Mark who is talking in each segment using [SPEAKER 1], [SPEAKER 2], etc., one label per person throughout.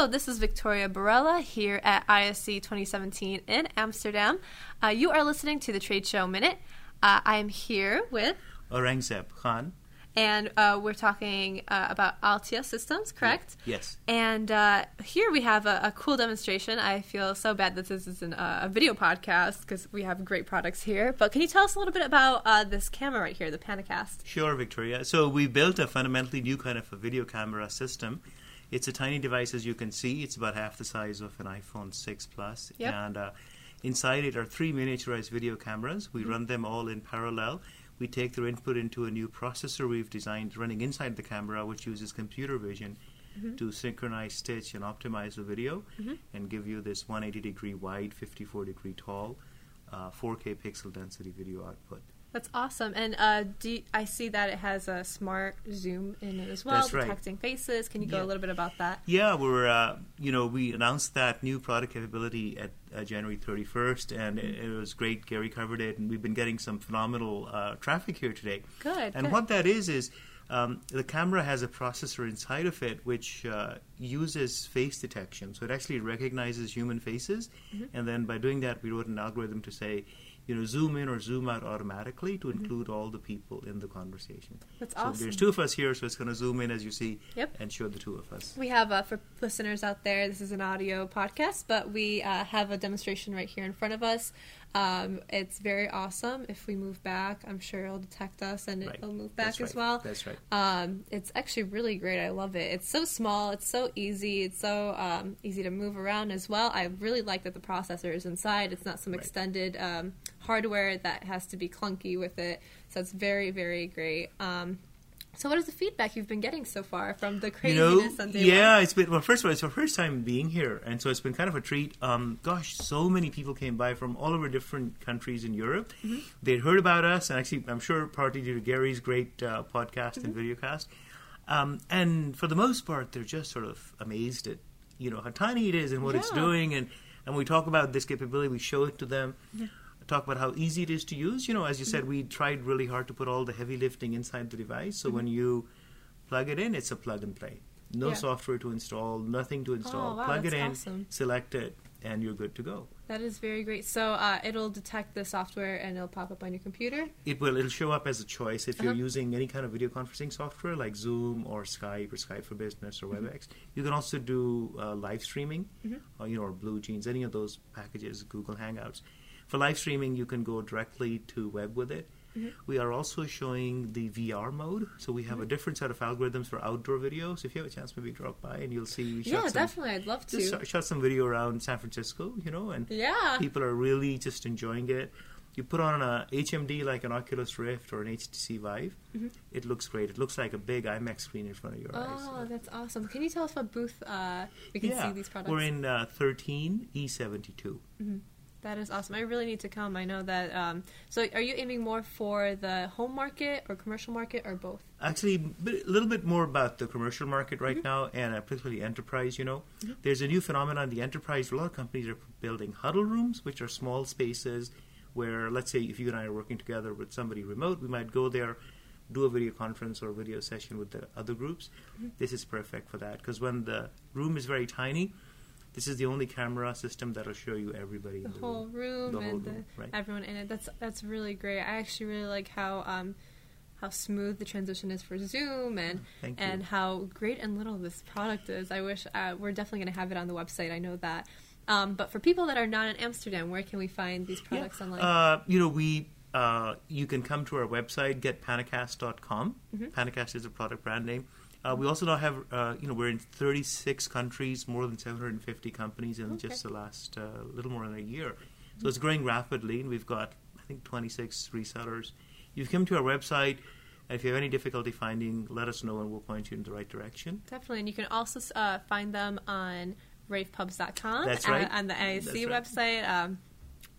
[SPEAKER 1] Hello, this is Victoria Barela here at ISE 2017 in Amsterdam. Uh, you are listening to the Trade Show Minute. Uh, I am here with
[SPEAKER 2] Aurangzeb Khan.
[SPEAKER 1] and uh, we're talking uh, about Altia systems, correct?
[SPEAKER 2] Yes.
[SPEAKER 1] And uh, here we have a, a cool demonstration. I feel so bad that this is an, uh, a video podcast because we have great products here. But can you tell us a little bit about uh, this camera right here, the Panacast?
[SPEAKER 2] Sure, Victoria. So we built a fundamentally new kind of a video camera system. It's a tiny device, as you can see. It's about half the size of an iPhone 6 Plus,
[SPEAKER 1] Yep.
[SPEAKER 2] and uh, inside it are three miniaturized video cameras. We run them all in parallel. We take their input into a new processor we've designed running inside the camera, which uses computer vision to synchronize, stitch, and optimize the video, and give you this 180 degree wide, 54 degree tall, uh, 4K pixel density video output.
[SPEAKER 1] That's awesome. And uh, do you- I see that it has a smart zoom in it as well,
[SPEAKER 2] That's right.
[SPEAKER 1] detecting faces. Can you go
[SPEAKER 2] Yeah.
[SPEAKER 1] a little bit about that?
[SPEAKER 2] Yeah, we're uh, you know we announced that new product capability at uh, January 31st, and it, it was great. Gary covered it, and we've been getting some phenomenal uh, traffic here today.
[SPEAKER 1] Good.
[SPEAKER 2] And
[SPEAKER 1] good.
[SPEAKER 2] what that is is um, the camera has a processor inside of it which uh, uses face detection. So it actually recognizes human faces,
[SPEAKER 1] Mm-hmm.
[SPEAKER 2] and then by doing that, we wrote an algorithm to say. You know, zoom in or zoom out automatically to include all the people in the conversation.
[SPEAKER 1] Mm-hmm. That's
[SPEAKER 2] so
[SPEAKER 1] awesome.
[SPEAKER 2] there's two of us here, so it's going to zoom in as you see,
[SPEAKER 1] Yep.
[SPEAKER 2] and show the two of us.
[SPEAKER 1] We have, uh, for listeners out there, this is an audio podcast, but we uh, have a demonstration right here in front of us. Um, it's very awesome. If we move back, I'm sure it'll detect us and
[SPEAKER 2] Right.
[SPEAKER 1] it'll move back
[SPEAKER 2] That's
[SPEAKER 1] as
[SPEAKER 2] right.
[SPEAKER 1] well.
[SPEAKER 2] That's right.
[SPEAKER 1] Um, it's actually really great. I love it. It's so small. It's so easy. It's so um, easy to move around as well. I really like that the processor is inside. It's not some
[SPEAKER 2] Right.
[SPEAKER 1] extended um, hardware that has to be clunky with it. So it's very, very great. Um, so what is the feedback you've been getting so far from the
[SPEAKER 2] you know,
[SPEAKER 1] craziness on day
[SPEAKER 2] yeah,
[SPEAKER 1] one?
[SPEAKER 2] it's been well. First of all, it's our first time being here, and so it's been kind of a treat. Um, gosh, so many people came by from all over different countries in Europe.
[SPEAKER 1] Mm-hmm.
[SPEAKER 2] They'd heard about us, and actually, I'm sure partly due to Gary's great uh, podcast and
[SPEAKER 1] Mm-hmm.
[SPEAKER 2] videocast. Um, and for the most part, they're just sort of amazed at you know how tiny it is and what it's doing, and and we talk about this capability. We show it to them. Talk about how easy it is to use. You know, as you said,
[SPEAKER 1] Mm-hmm.
[SPEAKER 2] we tried really hard to put all the heavy lifting inside the device. So when you plug it in, it's a plug and play. No
[SPEAKER 1] Yeah.
[SPEAKER 2] software to install, nothing to install.
[SPEAKER 1] Oh, wow,
[SPEAKER 2] plug it in,
[SPEAKER 1] awesome.
[SPEAKER 2] select it, and you're good to go.
[SPEAKER 1] That is very great. So uh, it'll detect the software and it'll pop up on your computer.
[SPEAKER 2] It will. It'll show up as a choice if you're
[SPEAKER 1] Uh-huh.
[SPEAKER 2] using any kind of video conferencing software like Zoom or Skype or Skype for Business or
[SPEAKER 1] Mm-hmm.
[SPEAKER 2] WebEx. You can also do uh, live streaming,
[SPEAKER 1] Mhm.
[SPEAKER 2] or you know, or Blue Jeans, any of those packages, Google Hangouts. For live streaming, you can go directly to web with it.
[SPEAKER 1] Mhm.
[SPEAKER 2] We are also showing the VR mode, so we have
[SPEAKER 1] Mm-hmm.
[SPEAKER 2] a different set of algorithms for outdoor videos. If you have a chance, maybe drop by and you'll see. We shot
[SPEAKER 1] Yeah,
[SPEAKER 2] some,
[SPEAKER 1] definitely. I'd love to.
[SPEAKER 2] Shot- shot some video around San Francisco, you know, and
[SPEAKER 1] yeah.
[SPEAKER 2] people are really just enjoying it. You put on a HMD like an Oculus Rift or an HTC Vive,
[SPEAKER 1] Mhm.
[SPEAKER 2] it looks great. It looks like a big IMAX screen in front of your eyes.
[SPEAKER 1] Oh, that's awesome. Can you tell us what booth uh, we can
[SPEAKER 2] yeah,
[SPEAKER 1] see these products?
[SPEAKER 2] we're in uh, 13 E72.
[SPEAKER 1] That is awesome. I really need to come. I know that. Um, so, are you aiming more for the home market or commercial market or both?
[SPEAKER 2] Actually, a little bit more about the commercial market right
[SPEAKER 1] Mm-hmm.
[SPEAKER 2] now, and uh, particularly enterprise. You know, there's a new phenomenon in the enterprise. A lot of companies are building huddle rooms, which are small spaces where, let's say, if you and I are working together with somebody remote, we might go there, do a video conference or a video session with the other groups.
[SPEAKER 1] Mm-hmm.
[SPEAKER 2] This is perfect for that because when the room is very tiny, this is the only camera system that'll show you everybody
[SPEAKER 1] The
[SPEAKER 2] in the
[SPEAKER 1] whole
[SPEAKER 2] room.
[SPEAKER 1] room
[SPEAKER 2] The whole
[SPEAKER 1] and the,
[SPEAKER 2] right.
[SPEAKER 1] everyone in it. That's that's really great. I actually really like how um, how smooth the transition is for Zoom and
[SPEAKER 2] you.
[SPEAKER 1] and how great and little this product is. I wish uh, we're definitely going to have it on the website. I know that. Um, but for people that are not in Amsterdam, where can we find these products online?
[SPEAKER 2] Uh, you know, we uh, you can come to our website, getpanacast.com.
[SPEAKER 1] Mm-hmm.
[SPEAKER 2] Panacast is a product brand name. Uh, we also now have, uh, you know, we're in 36 countries, more than 750 companies in
[SPEAKER 1] Okay.
[SPEAKER 2] just the last uh, little more than a year. So it's growing rapidly, and we've got, I think, 26 resellers. You've come to our website. and If you have any difficulty finding, let us know, and we'll point you in the right direction.
[SPEAKER 1] Definitely, and you can also uh, find them on ravepubs.com
[SPEAKER 2] That's right.
[SPEAKER 1] on the
[SPEAKER 2] That's right.
[SPEAKER 1] website. Um,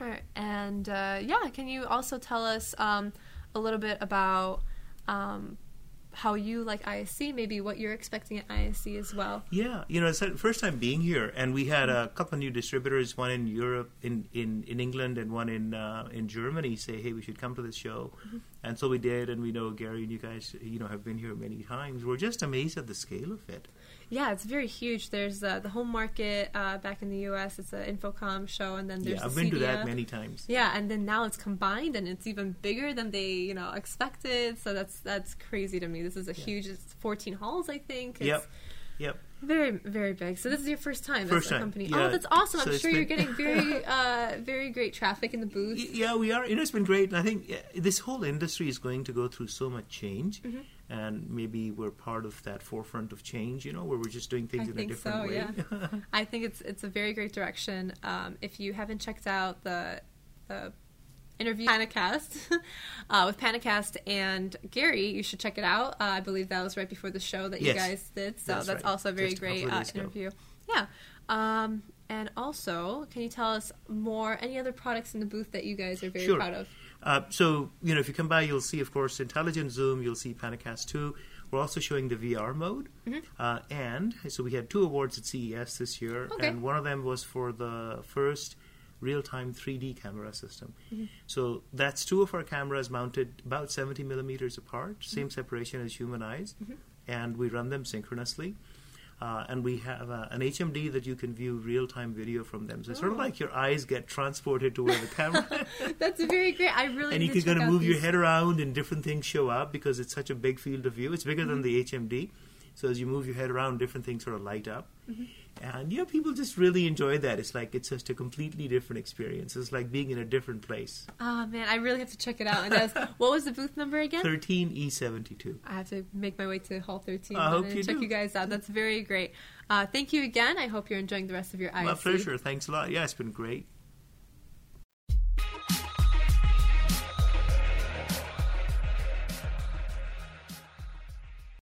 [SPEAKER 1] alright, and uh, yeah, can you also tell us um, a little bit about um, how you like ISE, maybe what you're expecting at ISE as well?
[SPEAKER 2] Yeah, you know, it's the first time being here, and we had a couple of new distributors, one in Europe, in, in, in England, and one in uh, in Germany. Say, hey, we should come to this show, and so we did. And we know Gary and you guys, you know, have been here many times. We're just amazed at the scale of it.
[SPEAKER 1] Yeah, it's very huge. There's uh, the home market uh, back in the U.S. It's an InfoComm show, and then there's
[SPEAKER 2] yeah, I've
[SPEAKER 1] the
[SPEAKER 2] been to that many times.
[SPEAKER 1] Yeah, and then now it's combined, and it's even bigger than they, you know, expected. So that's that's crazy to me. This is a
[SPEAKER 2] Yeah.
[SPEAKER 1] huge. It's 14 halls, I think. It's
[SPEAKER 2] Yep, yep.
[SPEAKER 1] Very very big. So this is your first time
[SPEAKER 2] First
[SPEAKER 1] as a
[SPEAKER 2] time,
[SPEAKER 1] company.
[SPEAKER 2] yeah.
[SPEAKER 1] Oh, that's awesome.
[SPEAKER 2] So
[SPEAKER 1] I'm sure you're getting very uh, very great traffic in the booth.
[SPEAKER 2] Yeah, we are. You know, it's been great. And I think uh, this whole industry is going to go through so much change.
[SPEAKER 1] Mm-hmm.
[SPEAKER 2] And maybe we're part of that forefront of change, you know, where we're just doing things
[SPEAKER 1] I
[SPEAKER 2] in a
[SPEAKER 1] think
[SPEAKER 2] different
[SPEAKER 1] so,
[SPEAKER 2] way.
[SPEAKER 1] yeah. I think it's it's a very great direction. Um, if you haven't checked out the the interview Panacast uh, with Panacast and Gary, you should check it out. Uh, I believe that was right before the show that you
[SPEAKER 2] Yes.
[SPEAKER 1] guys did, so
[SPEAKER 2] That's
[SPEAKER 1] that's,
[SPEAKER 2] right.
[SPEAKER 1] also a very
[SPEAKER 2] Just
[SPEAKER 1] great uh, interview. Yeah. Um, and also, can you tell us more? Any other products in the booth that you guys are very
[SPEAKER 2] Sure.
[SPEAKER 1] proud of?
[SPEAKER 2] Uh, so, you know, if you come by, you'll see, of course, Intelligent Zoom, you'll see Panacast 2. We're also showing the VR mode. Uh, and so we had two awards at CES this year,
[SPEAKER 1] Okay.
[SPEAKER 2] and one of them was for the first real time 3D camera system. So that's two of our cameras mounted about 70 millimeters apart, same separation as human eyes, and we run them synchronously. Uh, and we have uh, an HMD that you can view real time video from them. So it's sort of
[SPEAKER 1] Oh.
[SPEAKER 2] like your eyes get transported to where the camera
[SPEAKER 1] That's very great. I really
[SPEAKER 2] and you can kind of move your head around and different things show up because it's such a big field of view. It's bigger than
[SPEAKER 1] Mm-hmm.
[SPEAKER 2] the HMD. So as you move your head around, different things sort of light up.
[SPEAKER 1] Mm-hmm.
[SPEAKER 2] And you know, people just really enjoy that. It's like it's just a completely different experience. It's like being in a different place.
[SPEAKER 1] Oh man, I really have to check it out. And that's, what was the booth number again?
[SPEAKER 2] 13E72.
[SPEAKER 1] I have to make my way to Hall 13
[SPEAKER 2] I hope
[SPEAKER 1] and
[SPEAKER 2] you
[SPEAKER 1] check
[SPEAKER 2] do.
[SPEAKER 1] you guys out. That's very great. Uh, thank you again. I hope you're enjoying the rest of your ISE.
[SPEAKER 2] My pleasure. Thanks a lot. Yeah, it's been great.